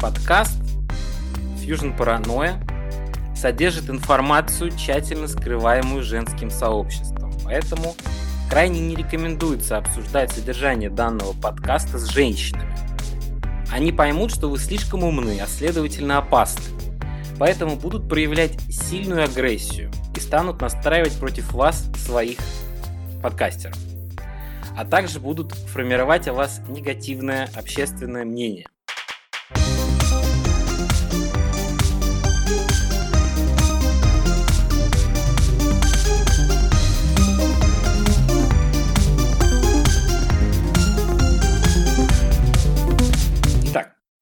Подкаст Fusion Paranoia содержит информацию, тщательно скрываемую женским сообществом. Поэтому крайне не рекомендуется обсуждать содержание данного подкаста с женщинами. Они поймут, что вы слишком умны, а следовательно опасны. Поэтому будут проявлять сильную агрессию и станут настраивать против вас своих подкастеров. А также будут формировать о вас негативное общественное мнение.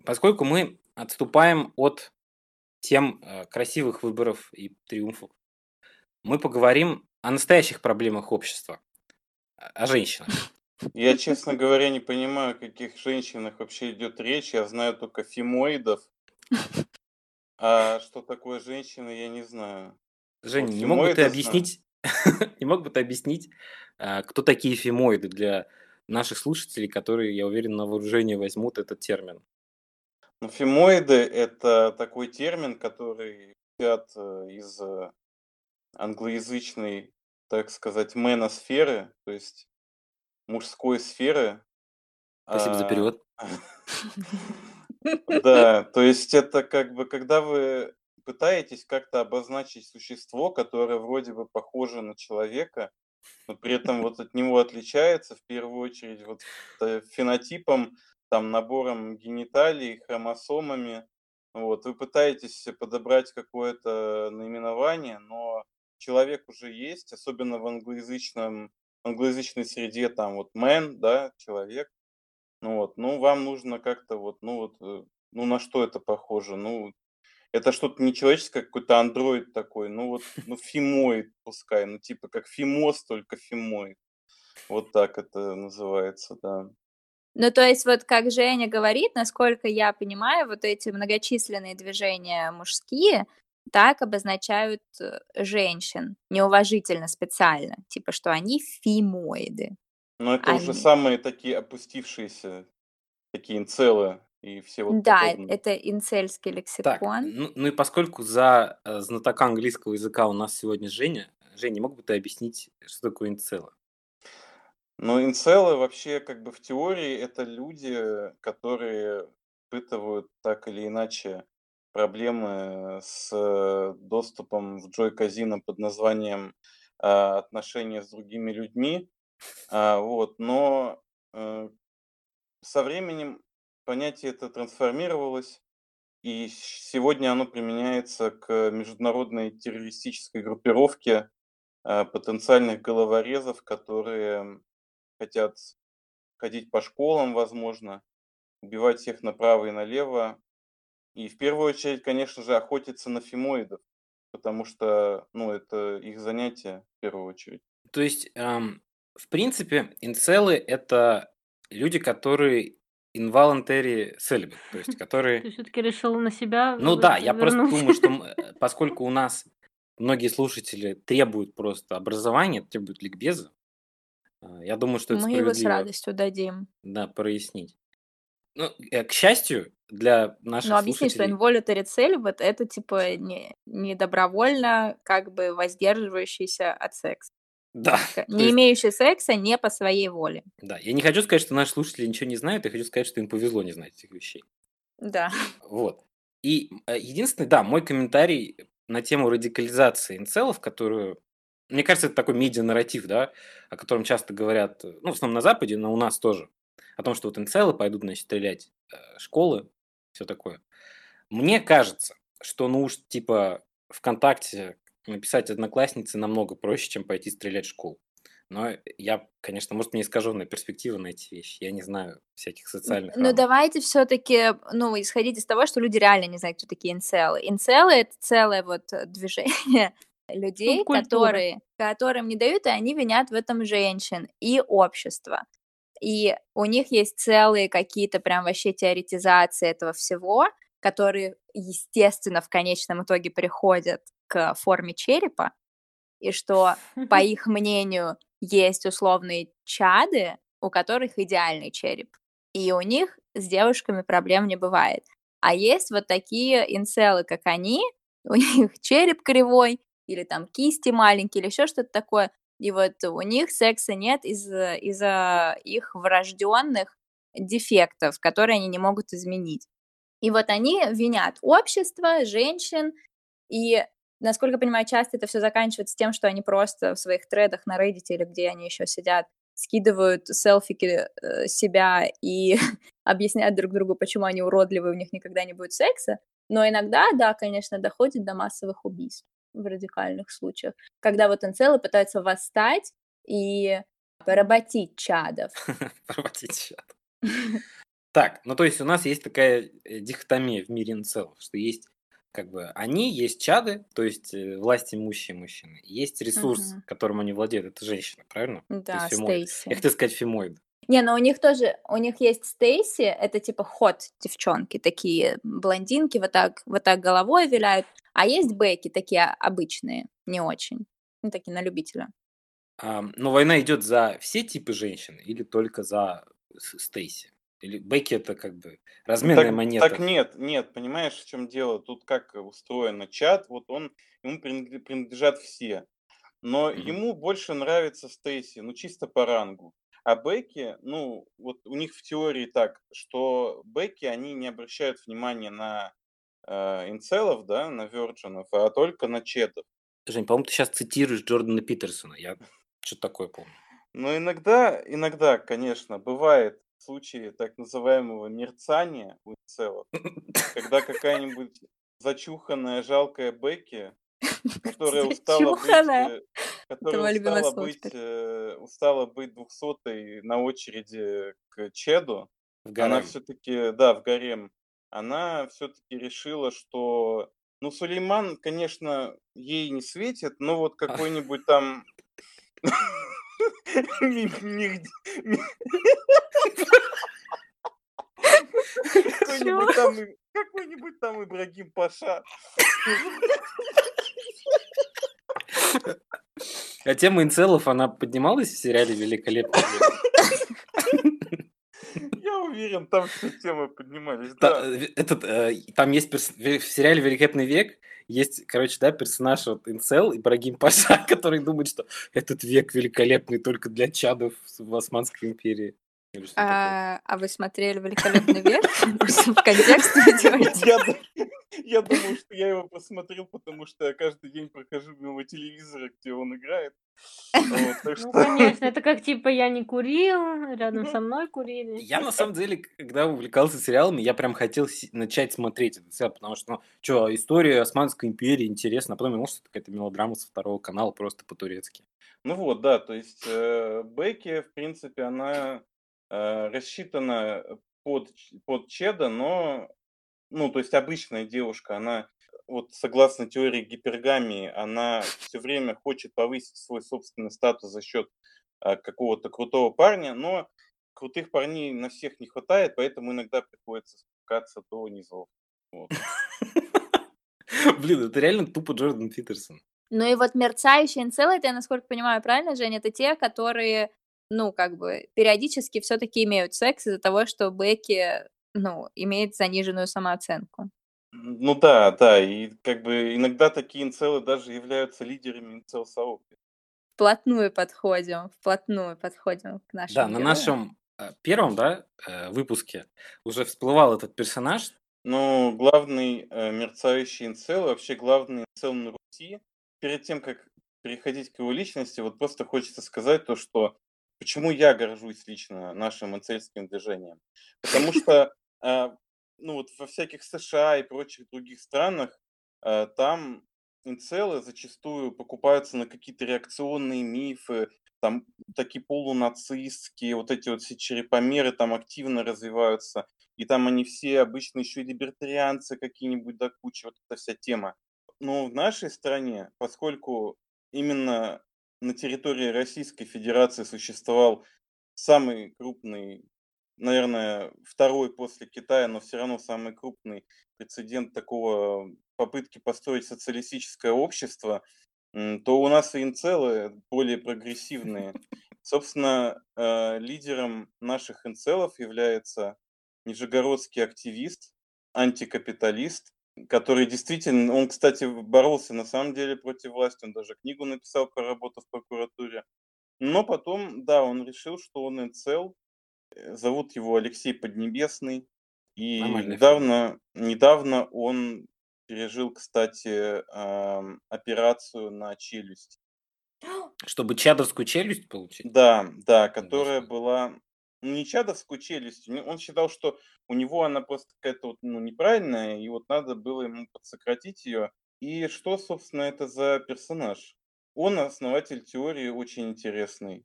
Поскольку мы отступаем от тем э, красивых выборов и триумфов, мы поговорим о настоящих проблемах общества, о женщинах. Я, честно говоря, не понимаю, о каких женщинах вообще идет речь. Я знаю только фимоидов. А что такое женщина, я не знаю. Женя, не мог бы ты объяснить, не мог бы ты объяснить, а, кто такие фимоиды для наших слушателей, которые, я уверен, на вооружение возьмут этот термин? Ну, фемоиды– это такой термин, который взят э, из э, англоязычной, так сказать, меносферы, то есть мужской сферы. Спасибо за перевод. Да, то есть это как бы, когда вы пытаетесь как-то обозначить существо, которое вроде бы похоже на человека, но при этом вот от него отличается в первую очередь вот э, фенотипом, там набором гениталий, хромосомами. Вот, вы пытаетесь подобрать какое-то наименование, но человек уже есть, особенно в англоязычном, англоязычной среде, там вот man, да, человек. Ну вот, ну вам нужно как-то вот, ну вот, э, ну на что это похоже? Ну, это что-то не человеческое, какой-то андроид такой, ну вот, ну фимоид пускай, ну типа как фимоз, только фимоид. Вот так это называется, да. Ну, то есть вот как Женя говорит, насколько я понимаю, вот эти многочисленные движения мужские так обозначают э, женщин неуважительно специально, типа что они фимоиды. Ну, это они... уже самые такие опустившиеся, такие инцелы и все вот Да, подобные. это инцельский лексикон. Так, ну, ну и поскольку за э, знатока английского языка у нас сегодня Женя, Женя, мог бы ты объяснить, что такое инцелы? Ну, инцелы вообще как бы в теории это люди, которые испытывают так или иначе проблемы с э, доступом в Joy Casino под названием а, отношения с другими людьми. А, вот, но э, со временем понятие это трансформировалось, и сегодня оно применяется к международной террористической группировке а, потенциальных головорезов, которые хотят ходить по школам, возможно, убивать всех направо и налево. И в первую очередь, конечно же, охотиться на фимоидов, потому что, ну, это их занятие в первую очередь. То есть, эм, в принципе, инцелы – это люди, которые involuntary celibate, то есть которые... Ты все-таки решил на себя Ну да, я просто думаю, что э, поскольку у нас многие слушатели требуют просто образования, требуют ликбеза, а, я думаю, что это Мы его с радостью дадим. Да, прояснить. Ну, э, к счастью, для наших Ну, объясни, что involuntary celibate — это, типа, не, не добровольно, как бы, воздерживающийся от секса. Да. Не есть... имеющий секса не по своей воле. Да, я не хочу сказать, что наши слушатели ничего не знают, я хочу сказать, что им повезло не знать этих вещей. Да. Вот. И э, единственный, да, мой комментарий на тему радикализации инцелов, которую мне кажется, это такой медиа-нарратив, да, о котором часто говорят, ну, в основном на Западе, но у нас тоже. О том, что вот инцелы пойдут, значит, стрелять э, школы, все такое. Мне кажется, что, ну уж, типа, ВКонтакте написать однокласснице намного проще, чем пойти стрелять в школу. Но я, конечно, может, мне искаженная перспектива на эти вещи. Я не знаю всяких социальных. Ну, давайте все-таки, ну, исходить из того, что люди реально не знают, кто такие инцелы. Инцелы это целое вот движение людей, которые, которым не дают, и они винят в этом женщин и общество. И у них есть целые какие-то прям вообще теоретизации этого всего, которые, естественно, в конечном итоге приходят к форме черепа, и что, по их мнению, есть условные чады, у которых идеальный череп. И у них с девушками проблем не бывает. А есть вот такие инцелы, как они, у них череп кривой, или там кисти маленькие, или еще что-то такое. И вот у них секса нет из-за из их врожденных дефектов, которые они не могут изменить. И вот они винят общество, женщин, и, насколько я понимаю, часто это все заканчивается тем, что они просто в своих тредах на Reddit или где они еще сидят, скидывают селфики э, себя и объясняют друг другу, почему они уродливые, у них никогда не будет секса. Но иногда, да, конечно, доходит до массовых убийств в радикальных случаях, когда вот инцелы пытаются восстать и поработить чадов. Поработить чадов. Так, ну то есть у нас есть такая э, дихотомия в мире инцелов, что есть как бы они, есть чады, то есть э, власть имущие мужчины, есть ресурс, угу. которым они владеют, это женщина, правильно? Да, Стейси. Я хотел сказать фемоид. Не, но у них тоже, у них есть Стейси, это типа ход девчонки, такие блондинки, вот так, вот так головой виляют, а есть Бекки, такие обычные, не очень, ну, такие на любителя. А, но война идет за все типы женщин или только за Стейси? Или Бекки это как бы разменная так, монета? Так нет, нет, понимаешь, в чем дело? Тут как устроено чат, вот он, ему принадлежат все. Но mm-hmm. ему больше нравится Стейси, ну чисто по рангу. А Бекки, ну, вот у них в теории так, что Бекки, они не обращают внимания на э, инцелов, да, на верджинов, а только на четов. Жень, по-моему, ты сейчас цитируешь Джордана Питерсона. Я что-то такое помню. Ну, иногда, иногда, конечно, бывает случаи так называемого мерцания у инцелов, когда какая-нибудь зачуханная жалкая Бекки которая устала быть, э, которая устала быть, э, устала быть двухсотой на очереди к Чеду. Она все-таки, да, в гарем. Она все-таки решила, что, ну, Сулейман, конечно, ей не светит, но вот какой-нибудь там какой-нибудь там, какой-нибудь там Ибрагим Паша. А тема инцелов, она поднималась в сериале «Великолепный век»? Я уверен, там все темы поднимались, да. Э, этот, э, там есть в сериале «Великолепный век» есть, короче, да, персонаж вот Инцел, Ибрагим Паша, который думает, что этот век великолепный только для чадов в Османской империи. А, а вы смотрели «Великолепный век»? В контексте? Я думаю, что я его посмотрел, потому что я каждый день прохожу мимо телевизора, где он играет. Ну, конечно, это как типа я не курил, рядом со мной курили. Я на самом деле, когда увлекался сериалами, я прям хотел начать смотреть этот сериал, потому что, ну, что, история Османской империи интересна, а потом я, может, это какая-то мелодрама со второго канала просто по-турецки. Ну вот, да, то есть э, Бекки, в принципе, она рассчитана под, под Чеда, но, ну, то есть обычная девушка, она вот согласно теории гипергамии, она все время хочет повысить свой собственный статус за счет а, какого-то крутого парня, но крутых парней на всех не хватает, поэтому иногда приходится спускаться до низов. Вот. Блин, это реально тупо Джордан Питерсон. Ну и вот мерцающие инцелы, это, я насколько понимаю, правильно, Женя, это те, которые, ну, как бы, периодически все-таки имеют секс из-за того, что Бекки, ну, имеет заниженную самооценку. Ну да, да, и как бы иногда такие инцелы даже являются лидерами инцел-сообщества. Вплотную подходим, вплотную подходим к нашему Да, на нашем э, первом, да, э, выпуске уже всплывал этот персонаж. Ну, главный э, мерцающий инцел, вообще главный инцел на Руси. Перед тем, как переходить к его личности, вот просто хочется сказать то, что почему я горжусь лично нашим инцельским движением. Потому что а, ну вот во всяких США и прочих других странах, э, там инцелы зачастую покупаются на какие-то реакционные мифы, там такие полунацистские, вот эти вот все черепомеры там активно развиваются, и там они все обычно еще и либертарианцы какие-нибудь до кучи, вот эта вся тема. Но в нашей стране, поскольку именно на территории Российской Федерации существовал самый крупный наверное, второй после Китая, но все равно самый крупный прецедент такого попытки построить социалистическое общество, то у нас и инцелы более прогрессивные. Собственно, э, лидером наших инцелов является нижегородский активист антикапиталист, который действительно, он, кстати, боролся на самом деле против власти, он даже книгу написал, проработав в прокуратуре. Но потом, да, он решил, что он инцел, э, зовут его Алексей Поднебесный, и недавно, недавно он пережил, кстати, операцию на челюсть. Чтобы чадовскую челюсть получить? Да, да, которая была ну, не чадовскую челюсть. Он считал, что у него она просто какая-то вот, ну, неправильная, и вот надо было ему подсократить ее. И что, собственно, это за персонаж? Он основатель теории очень интересной,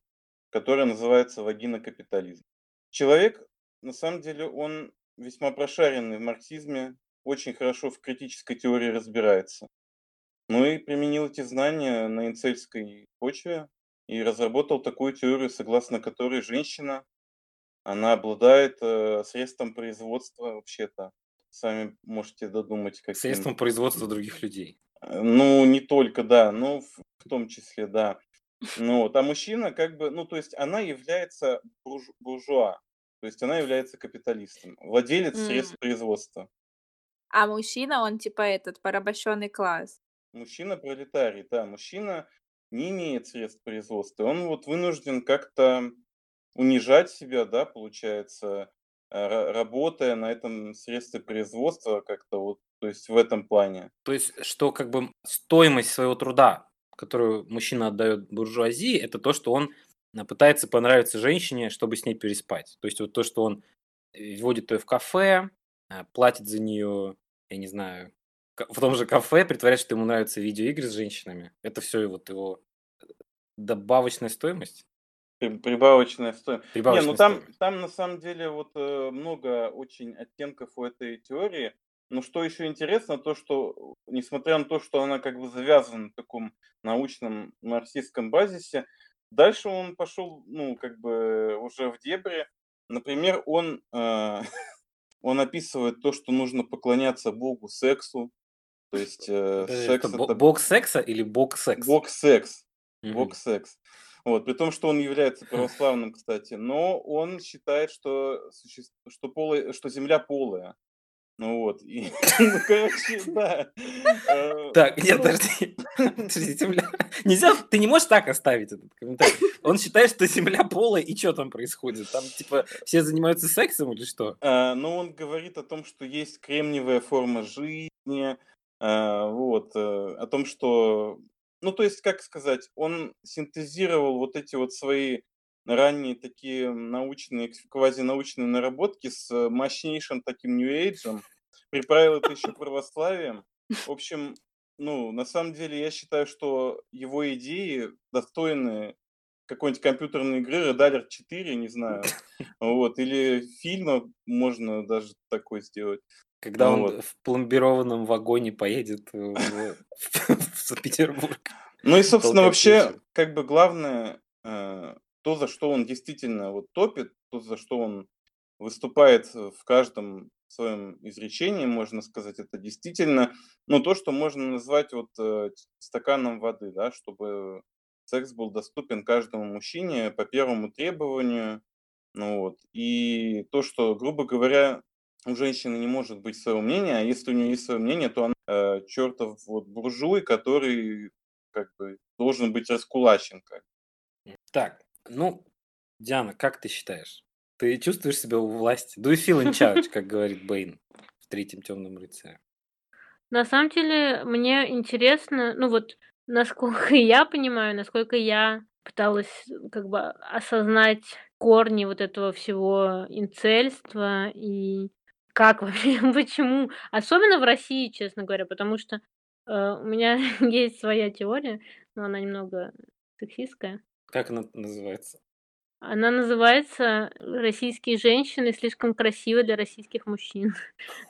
которая называется вагинокапитализм. Человек, на самом деле, он весьма прошаренный в марксизме, очень хорошо в критической теории разбирается. Ну и применил эти знания на инцельской почве и разработал такую теорию, согласно которой женщина, она обладает э, средством производства вообще-то. Сами можете додумать, каким. Средством производства других людей. Э, ну, не только, да, ну, в, в том числе, да. Ну, вот, а мужчина как бы, ну, то есть она является бурж, буржуа, то есть она является капиталистом, владелец mm. средств производства. А мужчина, он типа этот порабощенный класс. Мужчина пролетарий, да, мужчина не имеет средств производства. Он вот вынужден как-то унижать себя, да, получается, э, работая на этом средстве производства как-то вот, то есть в этом плане. То есть, что как бы стоимость своего труда, которую мужчина отдает буржуазии, это то, что он э, пытается понравиться женщине, чтобы с ней переспать. То есть вот то, что он э, вводит ее в кафе, платит за нее я не знаю, в том же кафе притворяется, что ему нравятся видеоигры с женщинами. Это все вот его э, добавочная стоимость? Прибавочная стоимость. Прибавочная не, ну там, стоимость. там на самом деле вот э, много очень оттенков у этой теории. Но что еще интересно, то что, несмотря на то, что она как бы завязана на таком научном марксистском базисе, дальше он пошел, ну, как бы уже в дебри. Например, он э, Он описывает то, что нужно поклоняться Богу сексу. То есть э, секс это. Бог секса или Бог секс? Бог секс. Бог секс. Вот, при том, что он является православным, кстати, но он считает, что, суще... что, полы... что земля полая. Ну вот, и, ну, короче, да. Э, так, нет, ну подожди. Подожди, земля... Нельзя, ты не можешь так оставить этот комментарий. Он считает, что земля полая, и что там происходит? Там, типа, все занимаются сексом или что? А, ну, он говорит о том, что есть кремниевая форма жизни, а, вот, э, о том, что... Ну, то есть, как сказать, он синтезировал вот эти вот свои ранние такие научные, квазинаучные наработки с э, мощнейшим таким нью-эйджем, приправил это еще православием. В общем, ну, на самом деле я считаю, что его идеи достойны какой-нибудь компьютерной игры Red Alert 4, не знаю, вот, или фильма можно даже такой сделать. Когда ну, он вот. в пломбированном вагоне поедет в, в Санкт-Петербург. Ну и, собственно, вообще, как бы главное, э, то, за что он действительно вот топит, то, за что он выступает в каждом своем изречении, можно сказать, это действительно, ну, то, что можно назвать вот э, стаканом воды, да, чтобы секс был доступен каждому мужчине по первому требованию, ну вот, и то, что, грубо говоря, у женщины не может быть своего мнения, а если у нее есть свое мнение, то она э, чертов вот буржуй, который как бы должен быть раскулачен. Как. Так, ну, Диана, как ты считаешь? Ты чувствуешь себя у власти? Do you feel in charge, как говорит Бэйн в третьем темном лице? На самом деле, мне интересно, ну вот, насколько я понимаю, насколько я пыталась как бы осознать корни вот этого всего инцельства и как вообще, почему, особенно в России, честно говоря, потому что э, у меня есть своя теория, но она немного сексистская. Как она называется? Она называется «Российские женщины слишком красивы для российских мужчин».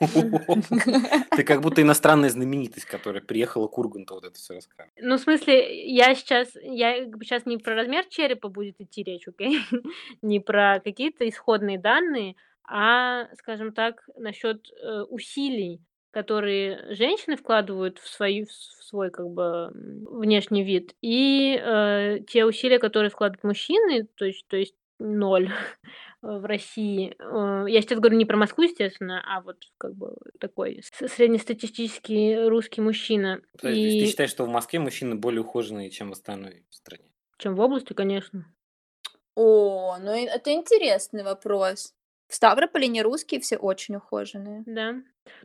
Ты как будто иностранная знаменитость, которая приехала к Урганту вот это все рассказывать. Ну, в смысле, я сейчас, я сейчас не про размер черепа будет идти речь, окей? Не про какие-то исходные данные, а, скажем так, насчет э, усилий, которые женщины вкладывают в, свою, в свой как бы внешний вид, и э, те усилия, которые вкладывают мужчины, то есть, то есть ноль в России. Э, я сейчас говорю не про Москву, естественно, а вот как бы такой среднестатистический русский мужчина. То есть ты считаешь, что в Москве мужчины более ухоженные, чем в остальной стране? Чем в области, конечно. О, ну это интересный вопрос. В Ставрополе не русские, все очень ухоженные. Да.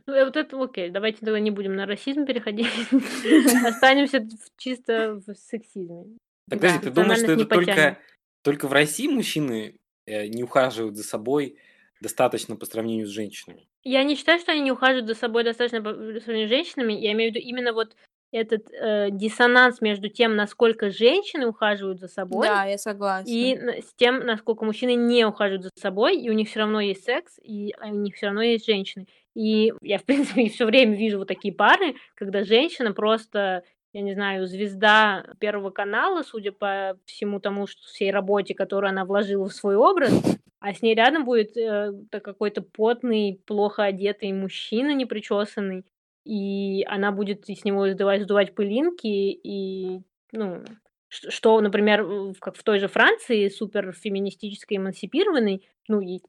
Ну, э, вот это окей, давайте тогда не будем на расизм переходить. Останемся чисто в сексизме. Так, подожди, ты думаешь, что это только, только в России мужчины э, не ухаживают за собой достаточно по сравнению с женщинами? Я не считаю, что они не ухаживают за собой достаточно по сравнению с женщинами. Я имею в виду именно вот этот э, диссонанс между тем, насколько женщины ухаживают за собой, Да, я согласна. и с тем, насколько мужчины не ухаживают за собой, и у них все равно есть секс, и у них все равно есть женщины. И я, в принципе, все время вижу вот такие пары, когда женщина просто, я не знаю, звезда Первого канала, судя по всему тому, что всей работе, которую она вложила в свой образ, а с ней рядом будет э, какой-то потный, плохо одетый мужчина непричесанный, и она будет с него сдувать, сдувать пылинки, и, ну, что, например, как в той же Франции, супер феминистической, эмансипированной, ну, и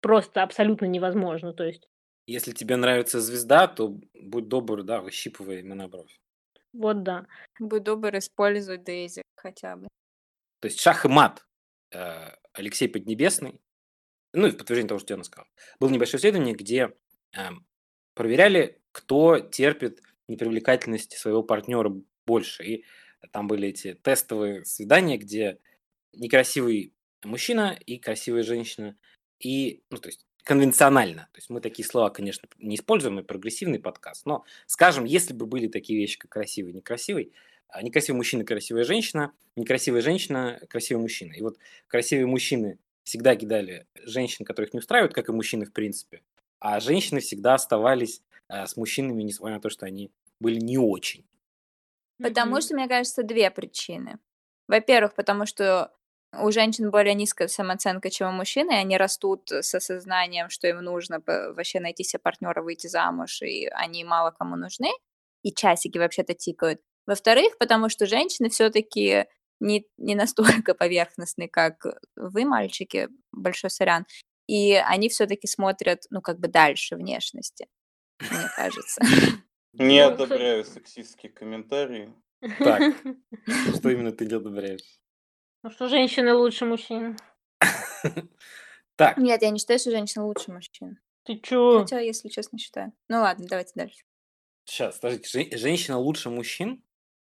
просто абсолютно невозможно, то есть. Если тебе нравится звезда, то будь добр, да, выщипывай монобровь. Вот да. Будь добр, используй Дейзи хотя бы. То есть шах и мат э, Алексей Поднебесный, ну и в подтверждение того, что Диана сказал, было небольшое исследование, где э, проверяли кто терпит непривлекательности своего партнера больше. И там были эти тестовые свидания, где некрасивый мужчина и красивая женщина. И, ну, то есть, конвенционально. То есть мы такие слова, конечно, не используем, мы прогрессивный подкаст, но, скажем, если бы были такие вещи, как красивый и некрасивый, а некрасивый мужчина, красивая женщина, некрасивая женщина, красивый мужчина. И вот красивые мужчины всегда кидали женщин, которых не устраивают, как и мужчины в принципе, а женщины всегда оставались а, с мужчинами, несмотря на то, что они были не очень. Потому mm-hmm. что, мне кажется, две причины. Во-первых, потому что у женщин более низкая самооценка, чем у мужчин, и они растут с осознанием, что им нужно вообще найти себе партнера, выйти замуж, и они мало кому нужны, и часики вообще-то тикают. Во-вторых, потому что женщины все-таки не, не настолько поверхностны, как вы, мальчики, большой сорян, и они все-таки смотрят, ну, как бы дальше внешности мне кажется. Не одобряю сексистские комментарии. Так, что именно ты не одобряешь? Ну что женщины лучше мужчин. Так. Нет, я не считаю, что женщина лучше мужчин. Ты чё? Хотя, если честно, считаю. Ну ладно, давайте дальше. Сейчас, скажите, женщина лучше мужчин?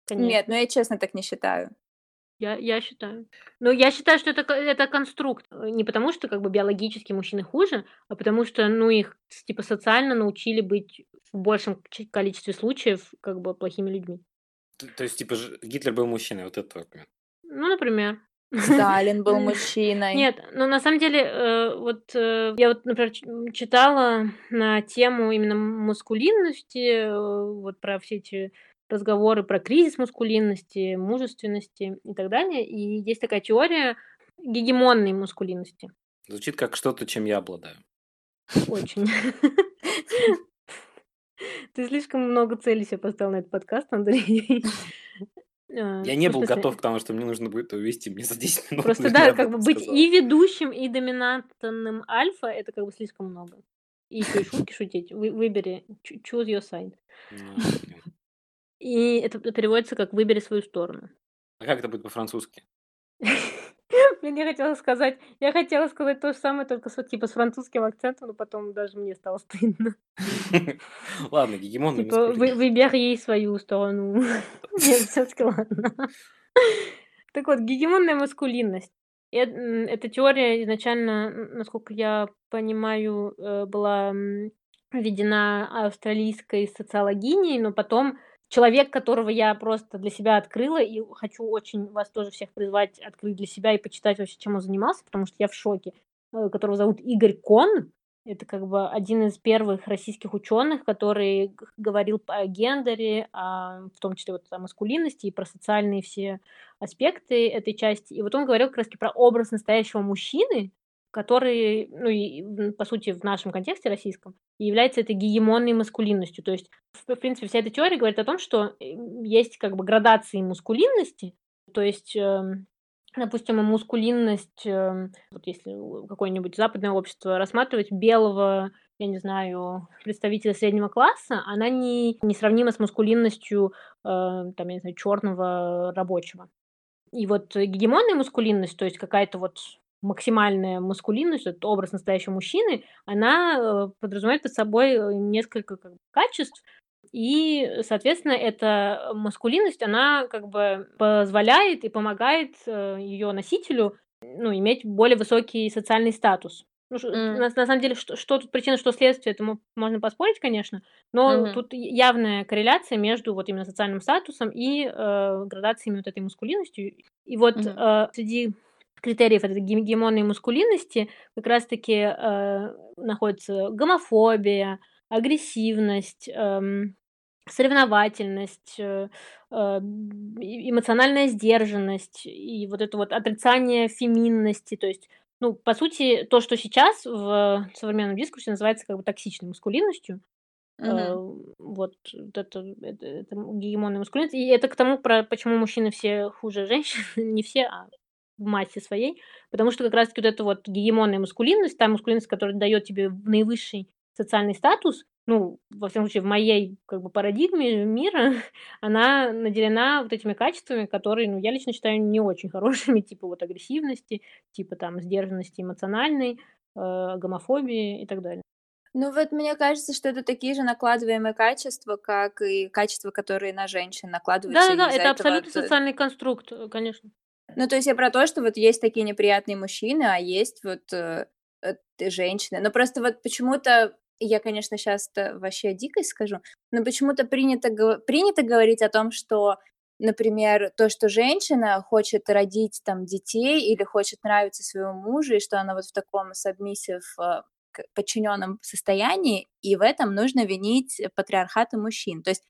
Конечно. Нет, ну я честно так не считаю. Я, я считаю. Ну, я считаю, что это, это конструкт. Э, не потому, что как бы биологически мужчины хуже, а потому что, ну, их типа социально научили быть в большем количестве случаев как бы плохими людьми. То, то есть, типа, Гитлер был мужчиной, вот это аргумент. Ну, например. Сталин был мужчиной. Нет, ну на самом деле, э, вот э, я вот, например, читала на тему именно маскулинности, э, вот про все эти разговоры про кризис маскулинности, мужественности и так далее. И есть такая теория гегемонной маскулинности. Звучит как что-то, чем я обладаю. Очень. Ты слишком много целей себе поставил на этот подкаст, Андрей. А, я не был готов к тому, что мне нужно будет увести мне за 10 минут. Просто да, как бы быть и ведущим, и доминантным альфа, это как бы слишком много. И еще и шутки шутить. Выбери, choose your side. И это переводится как «выбери свою сторону». А как это будет по-французски? Блин, я хотела сказать, я хотела сказать то же самое, только с, типа с французским акцентом, но потом даже мне стало стыдно. Ладно, гегемонный Типа, вы, выбери свою сторону. Нет, все-таки ладно. Так вот, гегемонная маскулинность. Эта теория изначально, насколько я понимаю, э, была введена австралийской социологиней, но потом человек, которого я просто для себя открыла, и хочу очень вас тоже всех призвать открыть для себя и почитать вообще, чем он занимался, потому что я в шоке, э, которого зовут Игорь Кон. Это как бы один из первых российских ученых, который говорил о гендере, о, в том числе вот о маскулинности и про социальные все аспекты этой части. И вот он говорил как раз про образ настоящего мужчины, который, ну и по сути в нашем контексте российском, является этой гегемонной маскулинностью. То есть, в принципе, вся эта теория говорит о том, что есть как бы градации маскулинности, то есть э, допустим, мускулинность, эм, вот если какое-нибудь западное общество рассматривать белого, я не знаю, представителя среднего класса, она не, не сравнима с мускулинностью, э, там, я не знаю, черного рабочего. И вот гегемонная мускулинность, то есть какая-то вот максимальная мускулинность, этот образ настоящего мужчины, она э, подразумевает под собой э, несколько как бы, качеств, и, соответственно, эта маскулинность, она как бы позволяет и помогает э, ее носителю ну, иметь более высокий социальный статус. Ну, mm. на, на самом деле, что, что тут причина, что следствие, это можно поспорить, конечно, но mm-hmm. тут явная корреляция между вот именно социальным статусом и э, градациями вот этой мускулинностью. И вот mm-hmm. э, среди критериев этой гемонной мускулинности как раз-таки э, находится гомофобия, агрессивность, эм, соревновательность, э, э, эмоциональная сдержанность и вот это вот отрицание феминности, то есть ну, по сути, то, что сейчас в современном дискурсе называется как бы токсичной маскулинностью, mm-hmm. вот это, это, это гегемонная маскулинность. И это к тому, про, почему мужчины все хуже женщин, не все, а в массе своей, потому что как раз-таки вот эта вот гегемонная маскулинность, та маскулинность, которая дает тебе наивысший социальный статус, ну, во всяком случае, в моей как бы парадигме мира, она наделена вот этими качествами, которые, ну, я лично считаю не очень хорошими, типа вот агрессивности, типа там сдержанности эмоциональной, э, гомофобии и так далее. Ну вот мне кажется, что это такие же накладываемые качества, как и качества, которые на женщин накладываются. Да-да-да, это абсолютно социальный конструкт, э, конечно. Ну то есть я про то, что вот есть такие неприятные мужчины, а есть вот э, э женщины. Но просто вот почему-то я, конечно, сейчас вообще дикость скажу, но почему-то принято, принято говорить о том, что, например, то, что женщина хочет родить там детей или хочет нравиться своему мужу, и что она вот в таком submissive э, подчиненном состоянии, и в этом нужно винить патриархат и мужчин. То есть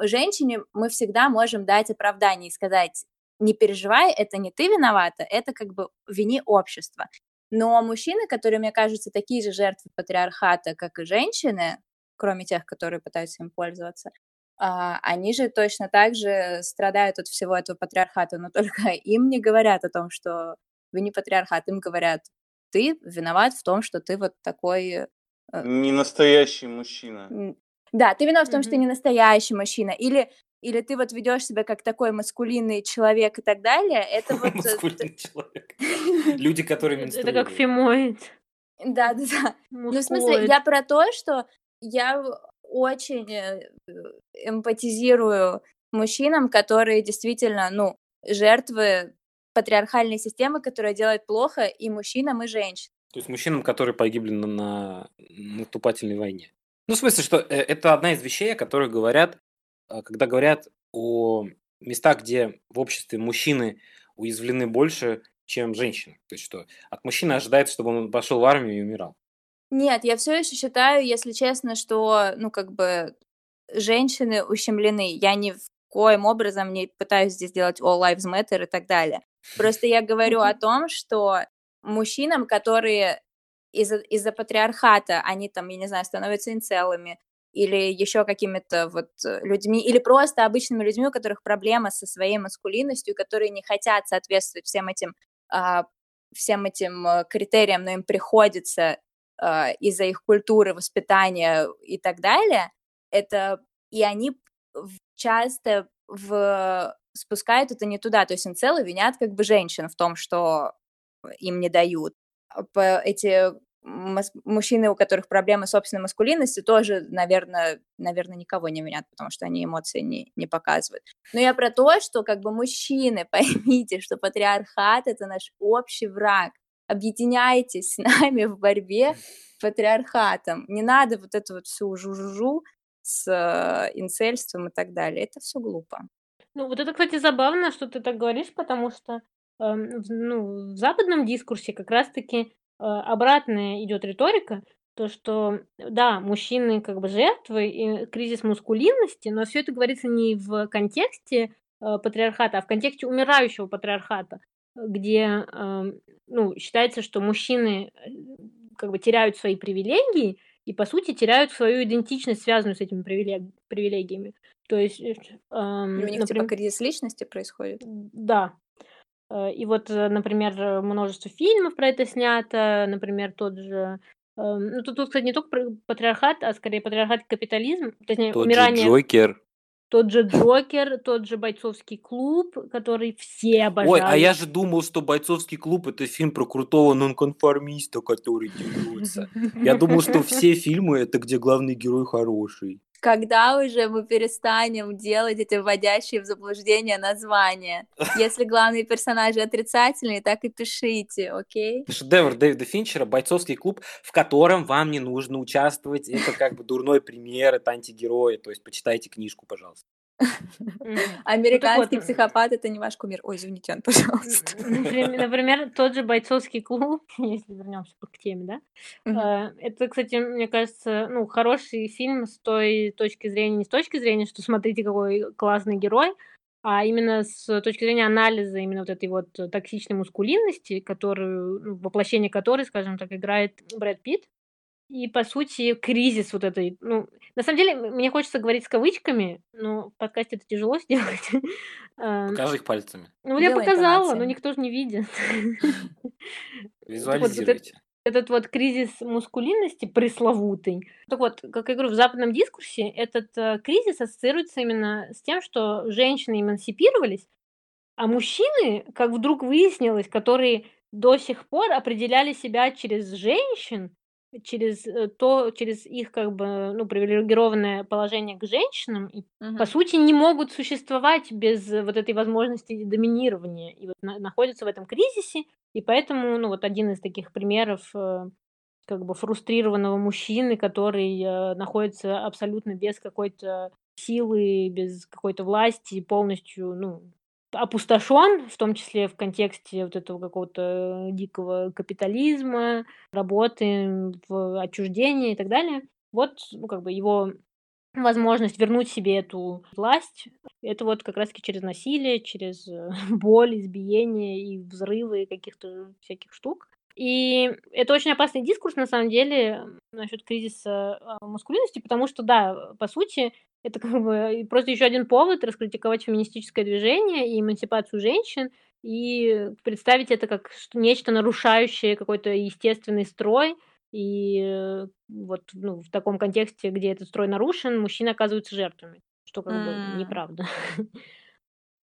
женщине мы всегда можем дать оправдание и сказать, не переживай, это не ты виновата, это как бы вини общество. Но мужчины, которые, мне кажется, такие же жертвы патриархата, как и женщины, кроме тех, которые пытаются им пользоваться, а, они же точно так же страдают от всего этого патриархата, но только им не говорят о том, что вы не патриархат, им говорят, ты виноват в том, что ты вот такой... Э, не настоящий мужчина. Да, ты виноват в том, mm-hmm. что ты не настоящий мужчина. Или или ты вот ведешь себя как такой маскулинный человек и так далее, это вот... Э, маскулинный человек. Люди, которые менструируют. Это как фемоид. Да, да, да. Ну, в смысле, я про то, что я очень э, эмпатизирую мужчинам, которые действительно, ну, жертвы патриархальной системы, которая делает плохо и мужчинам, и женщинам. То есть мужчинам, которые погибли на, на наступательной войне. Ну, в смысле, что э, это одна из вещей, о которых говорят когда говорят о местах, где в обществе мужчины уязвлены больше, чем женщины. То есть что от мужчины ожидается, чтобы он пошел в армию и умирал. Нет, я все еще считаю, если честно, что, ну, как бы, женщины ущемлены. Я ни в коем образом не пытаюсь здесь делать all lives matter и так далее. Просто я говорю о том, что мужчинам, которые из-за из патриархата, они там, я не знаю, становятся инцелами, или еще какими-то вот э, людьми, или просто обычными людьми, у которых проблема со своей маскулинностью, которые не хотят соответствовать всем этим, а, всем этим э, критериям, но им приходится а, из-за их культуры, воспитания и так далее, это и они часто в спускают это не туда, то есть инцелы винят как бы женщин в том, что им не дают. Эти мужчины, у которых проблемы с собственной маскулинностью, тоже, наверное, наверное, никого не винят, потому что они эмоции не, не показывают. Но я про то, что как бы мужчины, поймите, что патриархат — это наш общий враг. Объединяйтесь с нами в борьбе с патриархатом. Не надо вот эту вот всю жужжу с э, инцельством и так далее. Это все глупо. Ну, вот это, кстати, забавно, что ты так говоришь, потому что э, ну, в западном дискурсе как раз-таки обратная идет риторика, то, что, да, мужчины как бы жертвы и кризис мускулинности, но все это говорится не в контексте э, патриархата, а в контексте умирающего патриархата, где, э, ну, считается, что мужчины э, как бы теряют свои привилегии и, по сути, теряют свою идентичность, связанную с этими привилег... привилегиями. То есть... Э, и у них, например, типа, кризис личности происходит? Да. Э, и вот, э, например, множество фильмов про это снято, например, тот же эм, ну, тут, тут, кстати, не только патриархат, а скорее патриархат и капитализм, точнее, Тот же умирание Джокер. тот же Джокер, тот же бойцовский клуб, который все Ой, а я обожают. же думал, что «Бойцовский клуб» — это фильм про крутого нонконформиста, который дерется. Я думал, что все фильмы — это где главный герой хороший. Когда уже мы перестанем делать эти вводящие в заблуждение названия? Если главные персонажи отрицательные, так и пишите, окей? Шедевр Дэвида Финчера «Бойцовский клуб», в котором вам не нужно участвовать. Это как бы дурной пример, это антигерои. То есть почитайте книжку, пожалуйста. Мгм. Американский психопат — это не ваш кумир. Ой, извините, Ан, пожалуйста. Например, тот же бойцовский клуб, если вернемся к теме, да, э, это, кстати, мне кажется, ну, хороший фильм с той точки зрения, не с точки зрения, что смотрите, какой классный герой, а именно с точки зрения анализа именно вот этой вот токсичной мускулинности, которую, ну, воплощение которой, скажем так, играет Брэд Питт. И, по сути, кризис вот этой, ну, на самом деле, мне хочется говорить с кавычками, но в подкасте это тяжело сделать. Эм, Покажи их пальцами. Ну, я Делай показала, но никто же не видит. Вот, вот Визуализируйте. этот вот кризис мускулинности пресловутый. Так вот, как я говорю, в западном дискурсе этот э, кризис ассоциируется именно с тем, что женщины эмансипировались, а мужчины, как вдруг выяснилось, которые до сих пор определяли себя через женщин, через э, то, через их как бы ну привилегированное положение к женщинам, и по Мгм. сути не могут существовать без э, вот этой возможности доминирования, и вот на- находятся в этом кризисе, и поэтому ну вот один из таких примеров э, как бы фрустрированного мужчины, который находится абсолютно без какой-то силы, без какой-то власти, полностью, ну, опустошен, в том числе в контексте вот этого какого-то дикого капитализма, работы в отчуждении и так далее. Вот, ну, как бы его возможность вернуть себе эту власть, это вот как раз-таки через насилие, через э, боль, избиение и взрывы каких-то всяких штук. И это очень опасный дискурс, на самом деле, насчет кризиса а, маскулинности, потому что, да, по сути, это как бы просто еще один повод раскритиковать феминистическое движение и эмансипацию женщин, и представить это как что- нечто нарушающее какой-то естественный строй, и э, вот ну, в таком контексте, где этот строй нарушен, мужчины оказываются жертвами, что как бы М. неправда.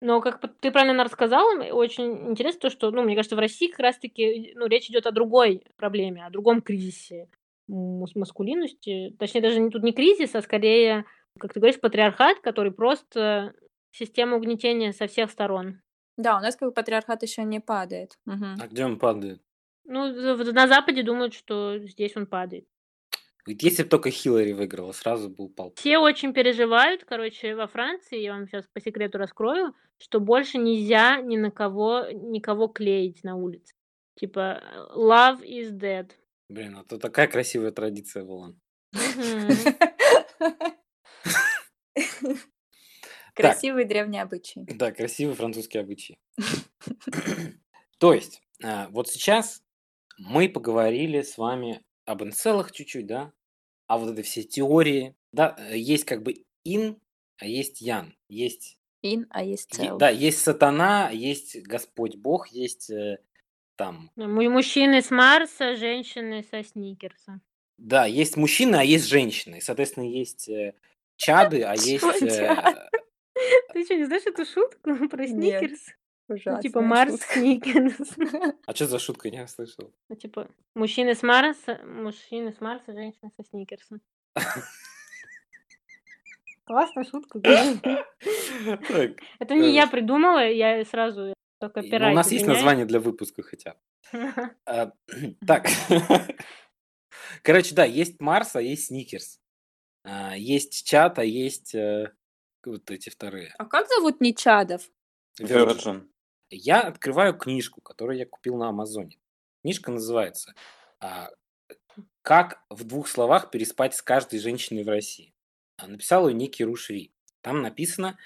Но как ты правильно рассказала, очень интересно то, что, ну, мне кажется, в России как раз-таки, ну, речь идет о другой проблеме, о другом кризисе маскулинности. Точнее, даже не- тут не кризис, а скорее, как ты говоришь, патриархат, который просто система угнетения со всех сторон. Да, у нас как бы патриархат еще не падает. Мгм. А где он падает? Ну, на Западе думают, что здесь он падает. Ведь если бы только Хиллари выиграла, сразу бы упал. Все очень переживают, короче, во Франции, я вам сейчас по секрету раскрою, что больше нельзя ни на кого, никого клеить на улице. Типа, love is dead. Блин, это такая красивая традиция была. Мгм. Красивый древний обычай. Да, красивый французский обычай. То есть, а, вот сейчас мы поговорили с вами об инцелах чуть-чуть, да, а вот этой все теории, да, есть как бы ин, а есть ян, есть, Ин, а есть цел. да, есть сатана, есть Господь Бог, есть э, там, Му- Мужчины с Марса, женщины со Сникерса. да, есть мужчины, а есть женщины, соответственно, есть э, чады, а есть... Э? Ты что, не знаешь эту шутку про. Сникерс? Ну, типа Марс. Сникерс. А что за шутка, я не слышал. Ну, типа, мужчины с Марса, мужчины с Марса, женщины со Сникерса. Классная шутка. Это не я Э, придумала, я сразу только ну, у опираюсь. нас есть название для выпуска хотя бы. А, Так. Короче, да, есть Марс, а есть Сникерс. А, Есть чат, а есть э, вот эти вторые. А как зовут Нечадов? Virgin. Я открываю книжку, которую я купил на Амазоне. Книжка называется а, «Как в двух словах переспать с каждой женщиной в России». А, Написал ее некий Рушри. Там написано,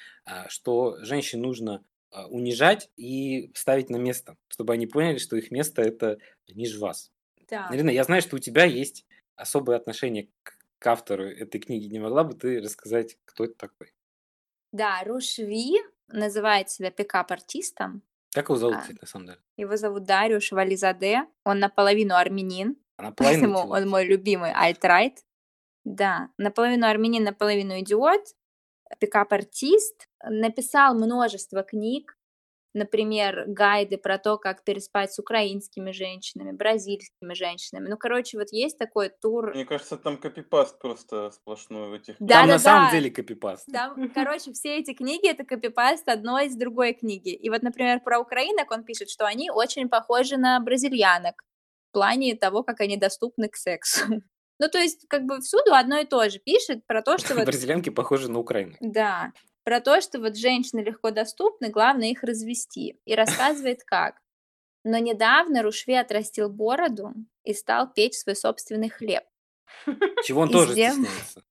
что женщин нужно унижать и ставить на место, чтобы они поняли, что их место – это ниже вас. Да. Ирина, я знаю, что у тебя есть особое отношение к, к автору этой книги. Не могла бы ты рассказать, кто это такой? Да, Рушви называет себя пикап-артистом. Как его зовут, А, кстати, на самом деле? Его зовут Дариуш Вализаде. Он наполовину армянин, наполовину поэтому он мой любимый альтрайт. Да, наполовину армянин, наполовину идиот. Пикап-артист. Написал множество книг. Например, гайды про то, как переспать с украинскими женщинами, бразильскими женщинами. Ну, короче, вот есть такой тур. Мне кажется, там копипаст просто сплошной в этих Да, Там да, на самом да. деле копипаст. Там, короче, все эти книги это копипаст одной из другой книги. И вот, например, про украинок он пишет, что они очень похожи на бразильянок в плане того, как они доступны к сексу. Ну, то есть, как бы всюду одно и то же пишет про то, что вот Бразильянки похожи на Украину. Да, про то, что вот женщины легко доступны, главное их развести. И рассказывает как. Но недавно Рушве отрастил бороду и стал печь свой собственный хлеб. Чего он И тоже сделал- стесняется.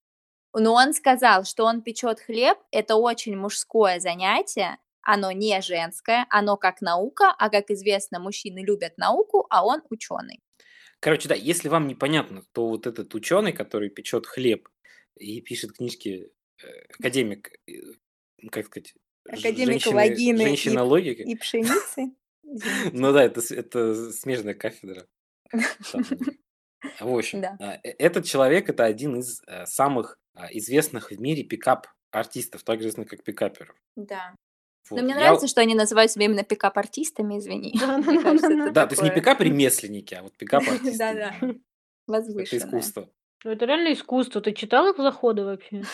Но он сказал, что он печет хлеб, это очень мужское занятие, оно не женское, оно как наука, а как известно, мужчины любят науку, а он ученый. Короче, да, если вам непонятно, то вот этот ученый, который печет хлеб и пишет книжки, э, академик, э, как сказать, ж- Академик женщины- вагины и- женщина логики. И пшеницы. Ну да, это, это смежная кафедра. Там, В общем, Да. а, э- этот человек это один из э, самых а, известных в мире пикап-артистов, так же известных как пикаперов. Да. Вот. Но мне Я- нравится, что они называют себя именно пикап-артистами, извини. Это Да, то есть не пикап-ремесленники, а вот пикап-артисты. Да-да. Это возвышенное. искусство. Ну, это реально искусство. Ты читал их заходы вообще?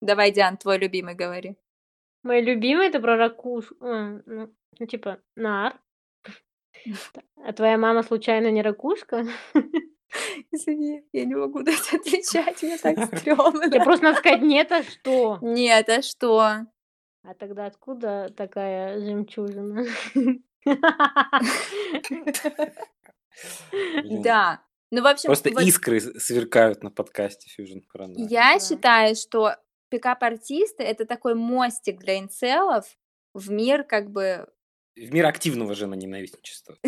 Давай, Диан, твой любимый говори. Мои любимые это про ракуш. ну, ну, типа, нар. А твоя мама случайно не ракушка? Извини, я не могу дать отвечать, мне так стрёмно. Тебе просто надо сказать нет, а что? Нет, а что? А тогда откуда такая жемчужина? Да. Ну, в общем, Просто вот искры сверкают на подкасте Fusion Paranoia. я Да. считаю, что пикап-артисты — это такой мостик для инцелов в мир как бы... В мир активного женоненавистничества.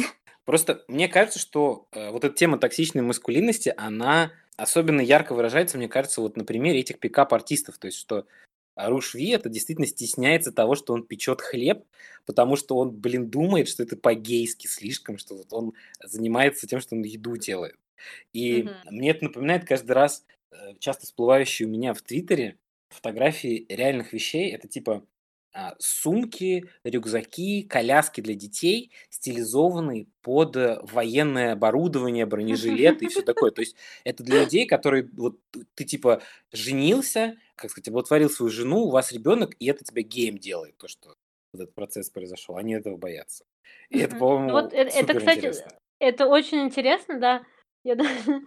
Просто мне кажется, что э, вот эта тема токсичной маскулинности, она особенно ярко выражается, мне кажется, вот на примере этих пикап-артистов. То есть, что Руш Ви это действительно стесняется того, что он печет хлеб, потому что он, блин, думает, что это по-гейски слишком, что вот он занимается тем, что он еду делает. И Мгм. мне это напоминает каждый раз э, часто всплывающие у меня в Твиттере фотографии реальных вещей. Это типа а, сумки, рюкзаки, коляски для детей, стилизованные под э, военное оборудование, бронежилеты и все такое. То есть это для людей, которые вот ты, типа женился, как сказать, оплодотворил свою жену, у вас ребенок, и это тебя геем делает, то, что вот этот процесс произошел. Они этого боятся. И это, Мгм. по-моему, Вот э- это, кстати, это очень интересно, да. Я даже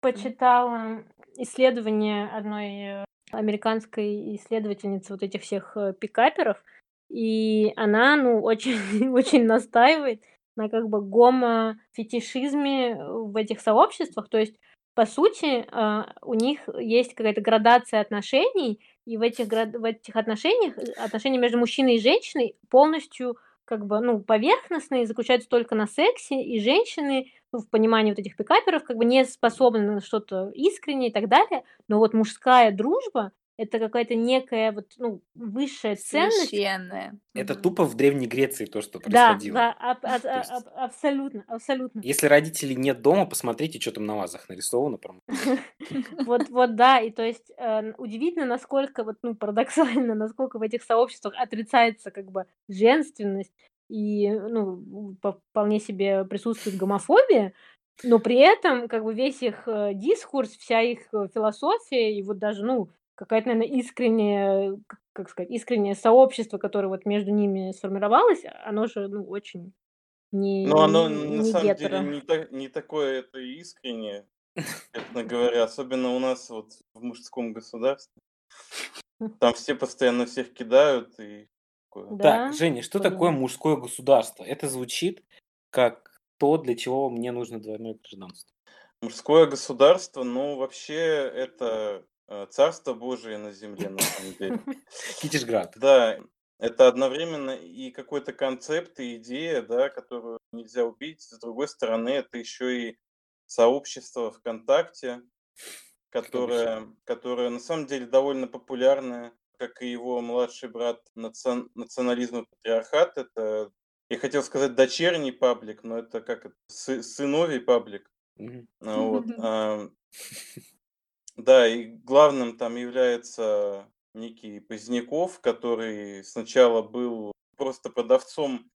почитала исследование одной э, американской исследовательницы вот этих всех э, пикаперов, и она, ну, очень, очень настаивает на как бы гомо-фетишизме э, в этих сообществах, то есть по сути, а, у них есть какая-то градация отношений, и в этих, в этих отношениях, э, отношения между мужчиной и женщиной полностью как бы, ну, поверхностные, заключаются только на сексе, и женщины, ну, в понимании вот этих пикаперов, как бы не способны на что-то искреннее и так далее, но вот мужская дружба это какая-то некая вот, ну, высшая ценность. Священное. Это тупо в Древней Греции то, что Да, происходило. да, аб- аб- То есть- аб- абсолютно, абсолютно. Если родителей нет дома, посмотрите, что там на вазах нарисовано. Вот, вот, да, и то есть э, удивительно, насколько вот, ну, парадоксально, насколько в этих сообществах отрицается как бы женственность и, ну, по- вполне себе присутствует гомофобия, но при этом как бы весь их э, дискурс, вся их э, философия и вот даже, ну, какая-то, наверное, искреннее, к- как сказать, искреннее сообщество, которое вот между ними сформировалось, оно же, ну, очень не, Но оно не на самом гетеро. деле не, та- не такое это искреннее, честно говоря, особенно у нас вот в мужском государстве. Там все постоянно всех кидают и такое. Да, Так, Женя, что такое понимаю. мужское государство? Это звучит как то, для чего мне нужно двойное гражданство. Мужское государство, ну, вообще, это э, царство Божие на земле, на самом деле. Китишград. Да, это одновременно и какой-то концепт, и идея, да, которую нельзя убить. С другой стороны, это еще и сообщество ВКонтакте, которое, которое на самом деле довольно популярное, как и его младший брат национ- национализм и патриархат. Это я хотел сказать дочерний паблик, но это как это, сы- сыновий паблик. Ну вот, а, да, и главным там является некий Поздняков, который сначала был просто продавцом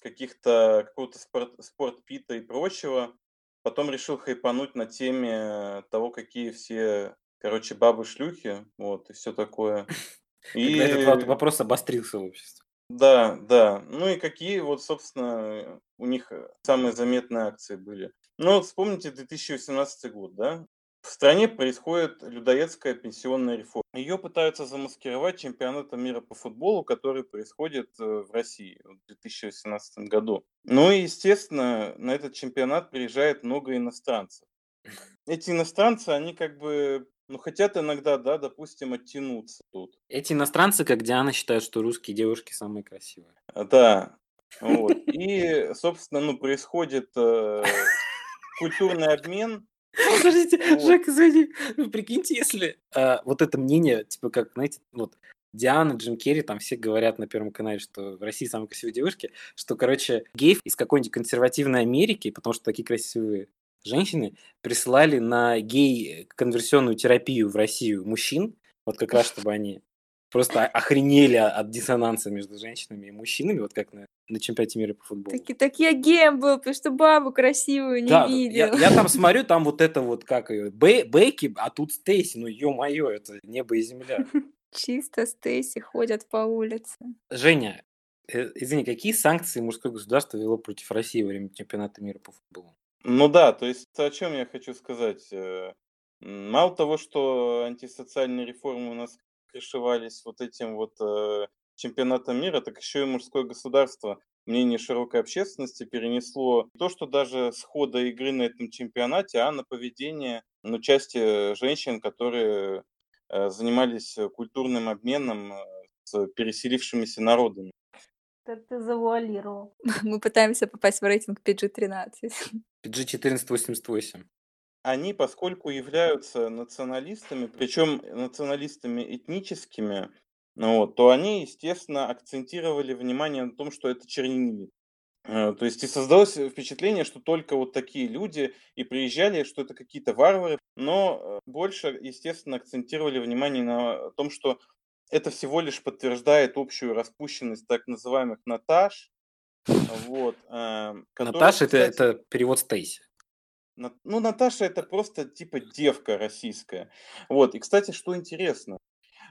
каких-то какого-то спорт, спортпита и прочего, потом решил хайпануть на теме того, какие все, короче, бабы-шлюхи, вот, и все такое. Когда этот И вопрос обострился в обществе. да, да. Ну и какие вот, собственно, у них э, самые заметные акции были. Ну вот вспомните 2018 год, да? В стране происходит людоедская пенсионная реформа. Ее пытаются замаскировать чемпионатом мира по футболу, который происходит э, в России в 2018 году. Ну и, естественно, на этот чемпионат приезжает много иностранцев. Эти иностранцы, они как бы ну, хотят иногда, да, допустим, оттянуться тут. Эти иностранцы, как Диана, считают, что русские девушки самые красивые. А, Да, вот. И, собственно, ну, происходит э, культурный обмен. Подождите, Вот. Жек, извини. Ну, прикиньте, если а, вот это мнение, типа, как, знаете, вот Диана, Джим Керри, там все говорят на Первом канале, что в России самые красивые девушки, что, короче, геев из какой-нибудь консервативной Америки, потому что такие красивые женщины, присылали на гей-конверсионную терапию в Россию мужчин, вот как раз, чтобы они просто охренели от диссонанса между женщинами и мужчинами, вот как на, на чемпионате мира по футболу. Так, так я геем был, потому что бабу красивую не Да, видел. я, я там смотрю, там вот это вот, как ее, Бе- Бекки, а тут Стейси, ну ё-моё, это небо и земля. Чисто Стейси ходят по улице. Женя, э, извини, какие санкции мужское государство вело против России во время чемпионата мира по футболу? Ну да, то есть о чем я хочу сказать. э, Мало того, что антисоциальные реформы у нас крышевались вот этим вот э, чемпионатом мира, так еще и мужское государство мнение широкой общественности перенесло не то, что даже с хода игры на этом чемпионате, а на поведение, на участие женщин, которые э, занимались культурным обменом с переселившимися народами. Это ты завуалировал. Мы пытаемся попасть в рейтинг PG-13. PG-1488. они, поскольку являются националистами, причем националистами этническими, ну вот, то они, естественно, акцентировали внимание на том, что это чернильник. Э, То есть и создалось впечатление, что только вот такие люди и приезжали, что это какие-то варвары, но э, больше, естественно, акцентировали внимание на том, что это всего лишь подтверждает общую распущенность так называемых Наташ, вот, э, которые, Наташа, это, кстати, это перевод Стейси. На- Ну, Наташа это просто типа девка российская. Вот. И, кстати, что интересно,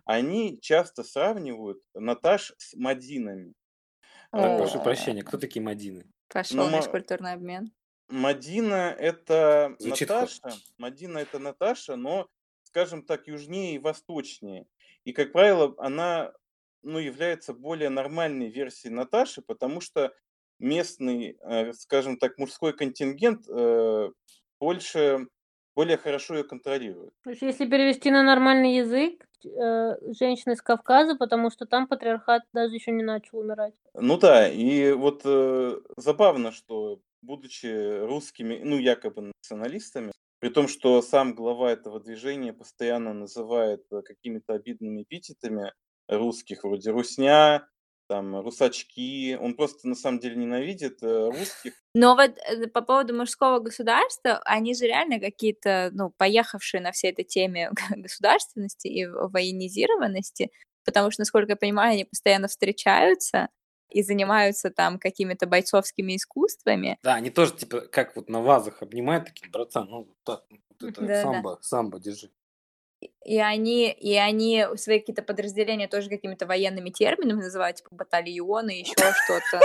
они часто сравнивают Наташ с Мадинами. О. прошу прощения, кто такие Мадины? Пошел Ну, наш ма- культурный обмен. Мадина это Звучит Наташа. хорошо. Мадина это Наташа, но, скажем так, южнее и восточнее. И, как правило, она ну, является более нормальной версией Наташи, потому что местный, э, скажем так, мужской контингент э, больше, более хорошо ее контролирует. То есть, если перевести на нормальный язык, э, женщины с Кавказа, потому что там патриархат даже еще не начал умирать. Ну да, и вот э, забавно, что будучи русскими, ну якобы националистами, при том, что сам глава этого движения постоянно называет какими-то обидными эпитетами русских, вроде русня, там, русачки, он просто на самом деле ненавидит э, русских. Но вот э, по поводу мужского государства, они же реально какие-то, ну, поехавшие на всей этой теме государственности и военизированности, потому что, насколько я понимаю, они постоянно встречаются и занимаются там какими-то бойцовскими искусствами. Да, они тоже, типа, как вот на вазах обнимают, такие, братан, ну, так, вот это Да-да. самбо, самбо, держи. И они, и они свои какие-то подразделения тоже какими-то военными терминами называют, типа батальоны, еще что-то.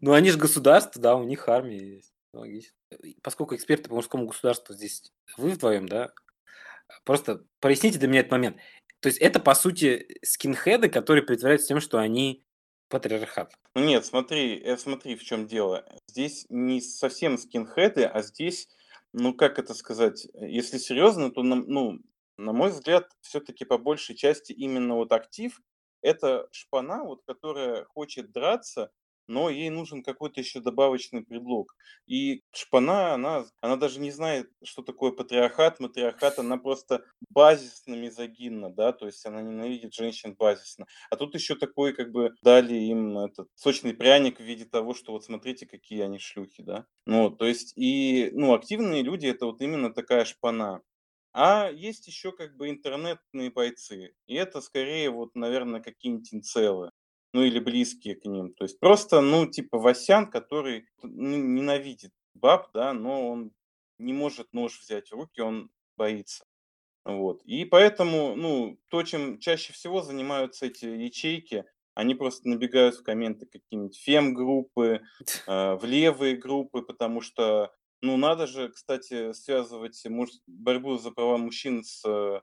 Ну, они же государство, да, у них армия есть. Логично. Поскольку эксперты по мужскому государству здесь вы вдвоем, да, просто проясните для меня этот момент. То есть это, по сути, скинхеды, которые притворяются тем, что они патриархат. Ну нет, смотри, э, смотри, в чем дело. Здесь не совсем скинхеды, а здесь, ну как это сказать, э, если серьезно, то, на, ну, на мой взгляд, все-таки по большей части именно вот актив – это шпана, вот, которая хочет драться но ей нужен какой-то еще добавочный предлог. И шпана, она, она даже не знает, что такое патриархат, матриархат, она просто базисно мизогинна, да, то есть она ненавидит женщин базисно. А тут еще такой, как бы, дали им этот сочный пряник в виде того, что вот смотрите, какие они шлюхи, да. Ну, то есть, и, ну, активные люди, это вот именно такая шпана. А есть еще как бы интернетные бойцы. И это скорее вот, наверное, какие-нибудь инцелы ну или близкие к ним. То есть просто, ну, типа Васян, который ненавидит баб, да, но он не может нож взять в руки, он боится. Вот. И поэтому, ну, то, чем чаще всего занимаются эти ячейки, они просто набегают в комменты какие-нибудь фем-группы, э, в левые группы, потому что, ну, надо же, кстати, связывать муж- борьбу за права мужчин с э,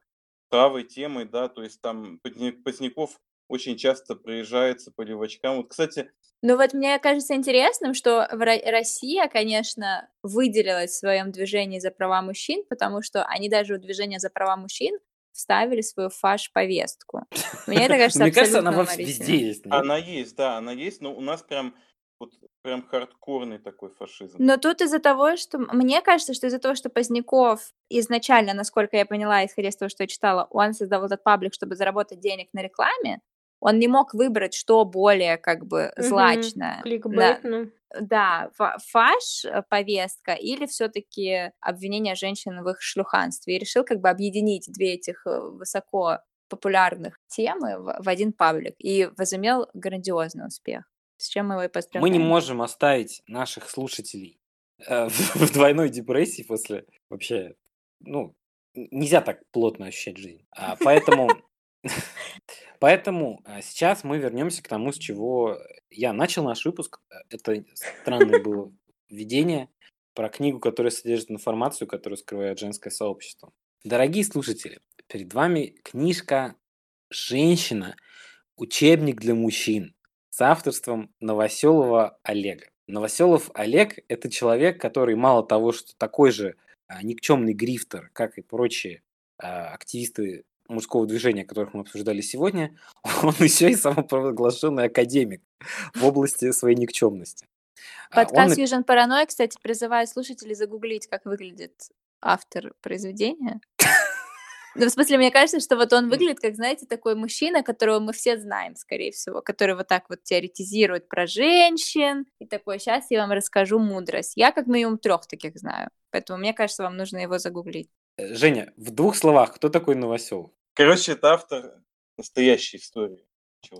правой темой, да, то есть там Поздняков очень часто проезжается по левачкам. Вот, кстати... Ну вот мне кажется интересным, что Россия, конечно, выделилась в своем движении за права мужчин, потому что они даже в движение за права мужчин вставили свою фаш-повестку. Мне это кажется Мне кажется, она везде есть. Она есть, да, она есть, но у нас прям вот прям хардкорный такой фашизм. Но тут из-за того, что... Мне кажется, что из-за того, что Поздняков изначально, насколько я поняла, исходя из того, что я читала, он создал этот паблик, чтобы заработать денег на рекламе, он не мог выбрать, что более как бы злачно. Кликбейт, да, ну. Да, фаш э, повестка или все-таки обвинение женщин в их шлюханстве. И решил как бы объединить две этих э, высоко популярных темы в, в один паблик и возымел грандиозный успех. С чем мы его и поздравляем. Мы не можем оставить наших слушателей э, в двойной депрессии после вообще, ну, нельзя так плотно ощущать жизнь. А, поэтому Поэтому а, сейчас мы вернемся к тому, с чего я начал наш выпуск. Э, это странное было введение про книгу, которая содержит информацию, которую скрывает женское сообщество. Дорогие слушатели, перед вами книжка «Женщина. Учебник для мужчин» с авторством Новоселова Олега. Новоселов Олег – это человек, который мало того, что такой же а, никчемный грифтер, как и прочие активисты мужского движения, которых мы обсуждали сегодня, он еще и самопровозглашенный академик в области своей никчемности. А, Подкаст он... Fusion Paranoia, кстати, призывает слушателей загуглить, как выглядит автор произведения. Ну, в смысле, мне кажется, что вот он выглядит как, знаете, такой мужчина, которого мы все знаем, скорее всего, который вот так вот теоретизирует про женщин, и такой, сейчас я вам расскажу мудрость. Я как минимум трех таких знаю, поэтому мне кажется, вам нужно его загуглить. Э, Женя, в двух словах, кто такой Новоселов? Короче, это автор настоящей истории.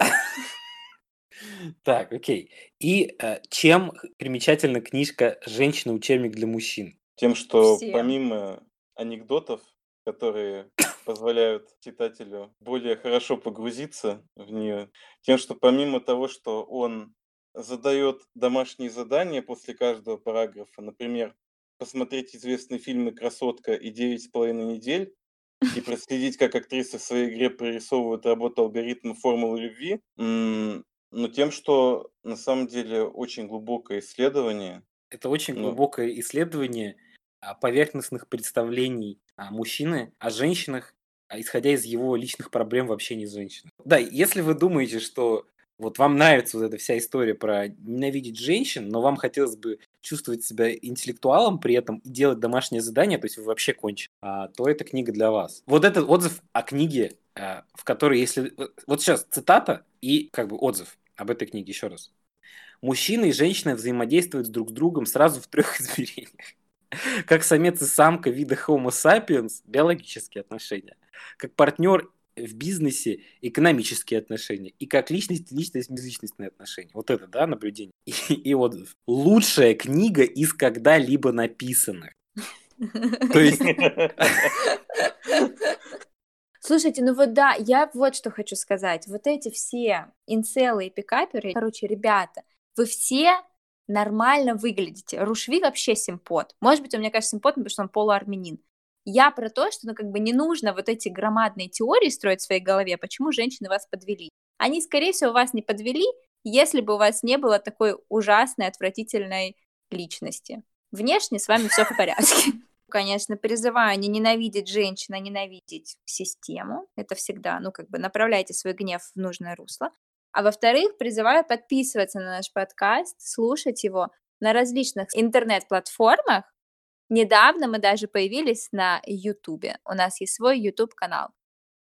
Так, окей. И э, чем примечательна книжка «Женщина-учебник для мужчин»? Тем, что помимо анекдотов, которые позволяют читателю более хорошо погрузиться в нее, тем, что помимо того, что он задает домашние задания после каждого параграфа, например, посмотреть известные фильмы «Красотка» и «Девять с половиной недель», и проследить, как актрисы в своей игре прорисовывают работу алгоритма формулы любви, но тем, что на самом деле очень глубокое исследование. Это очень ну, глубокое исследование а, поверхностных представлений мужчины о женщинах, а, исходя из его личных проблем в общении с женщиной. Да, если вы думаете, что вот вам нравится вот эта вся история про ненавидеть женщин, но вам хотелось бы чувствовать себя интеллектуалом при этом и делать домашнее задание, то есть вы вообще кончите, а, то эта книга для вас. Вот этот отзыв о книге, а, в которой, если... Вот сейчас цитата и как бы отзыв об этой книге еще раз. Мужчина и женщина взаимодействуют друг с другом сразу в трех измерениях. Как самец и самка вида Homo sapiens – биологические отношения. Как партнер в бизнесе экономические отношения и как личность, личность, межличностные отношения. Вот это, да, наблюдение. И, и отзыв. Лучшая книга из когда-либо написанных. То есть... Слушайте, ну вот да, я вот что хочу сказать. Вот эти все инцелы и пикаперы, короче, ребята, вы все нормально выглядите. Рушви вообще симпот. Может быть, он мне кажется симпот, потому что он полуармянин. Я про то, что ну, как бы не нужно вот эти громадные теории строить в своей голове, почему женщины вас подвели. Они, скорее всего, вас не подвели, если бы у вас не было такой ужасной, отвратительной личности. Внешне с вами все в порядке. Конечно, призываю не ненавидеть женщин, а ненавидеть систему. Это всегда, ну, как бы направляйте свой гнев в нужное русло. А во-вторых, призываю подписываться на наш подкаст, слушать его на различных интернет-платформах. Недавно мы даже появились на Ютубе. У нас есть свой YouTube-канал.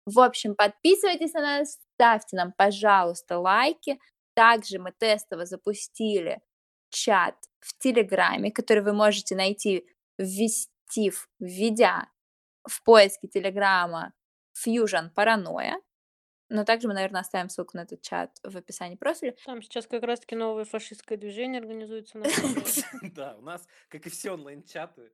В общем, подписывайтесь на нас, ставьте нам, пожалуйста, лайки. Также мы тестово запустили чат в Телеграме, который вы можете найти, ввести, введя в поиске Телеграма Fusion Paranoia. Но также мы, наверное, оставим ссылку на этот чат в описании профиля. Там сейчас как раз-таки новое фашистское движение организуется. Да, у нас, как и все онлайн-чаты,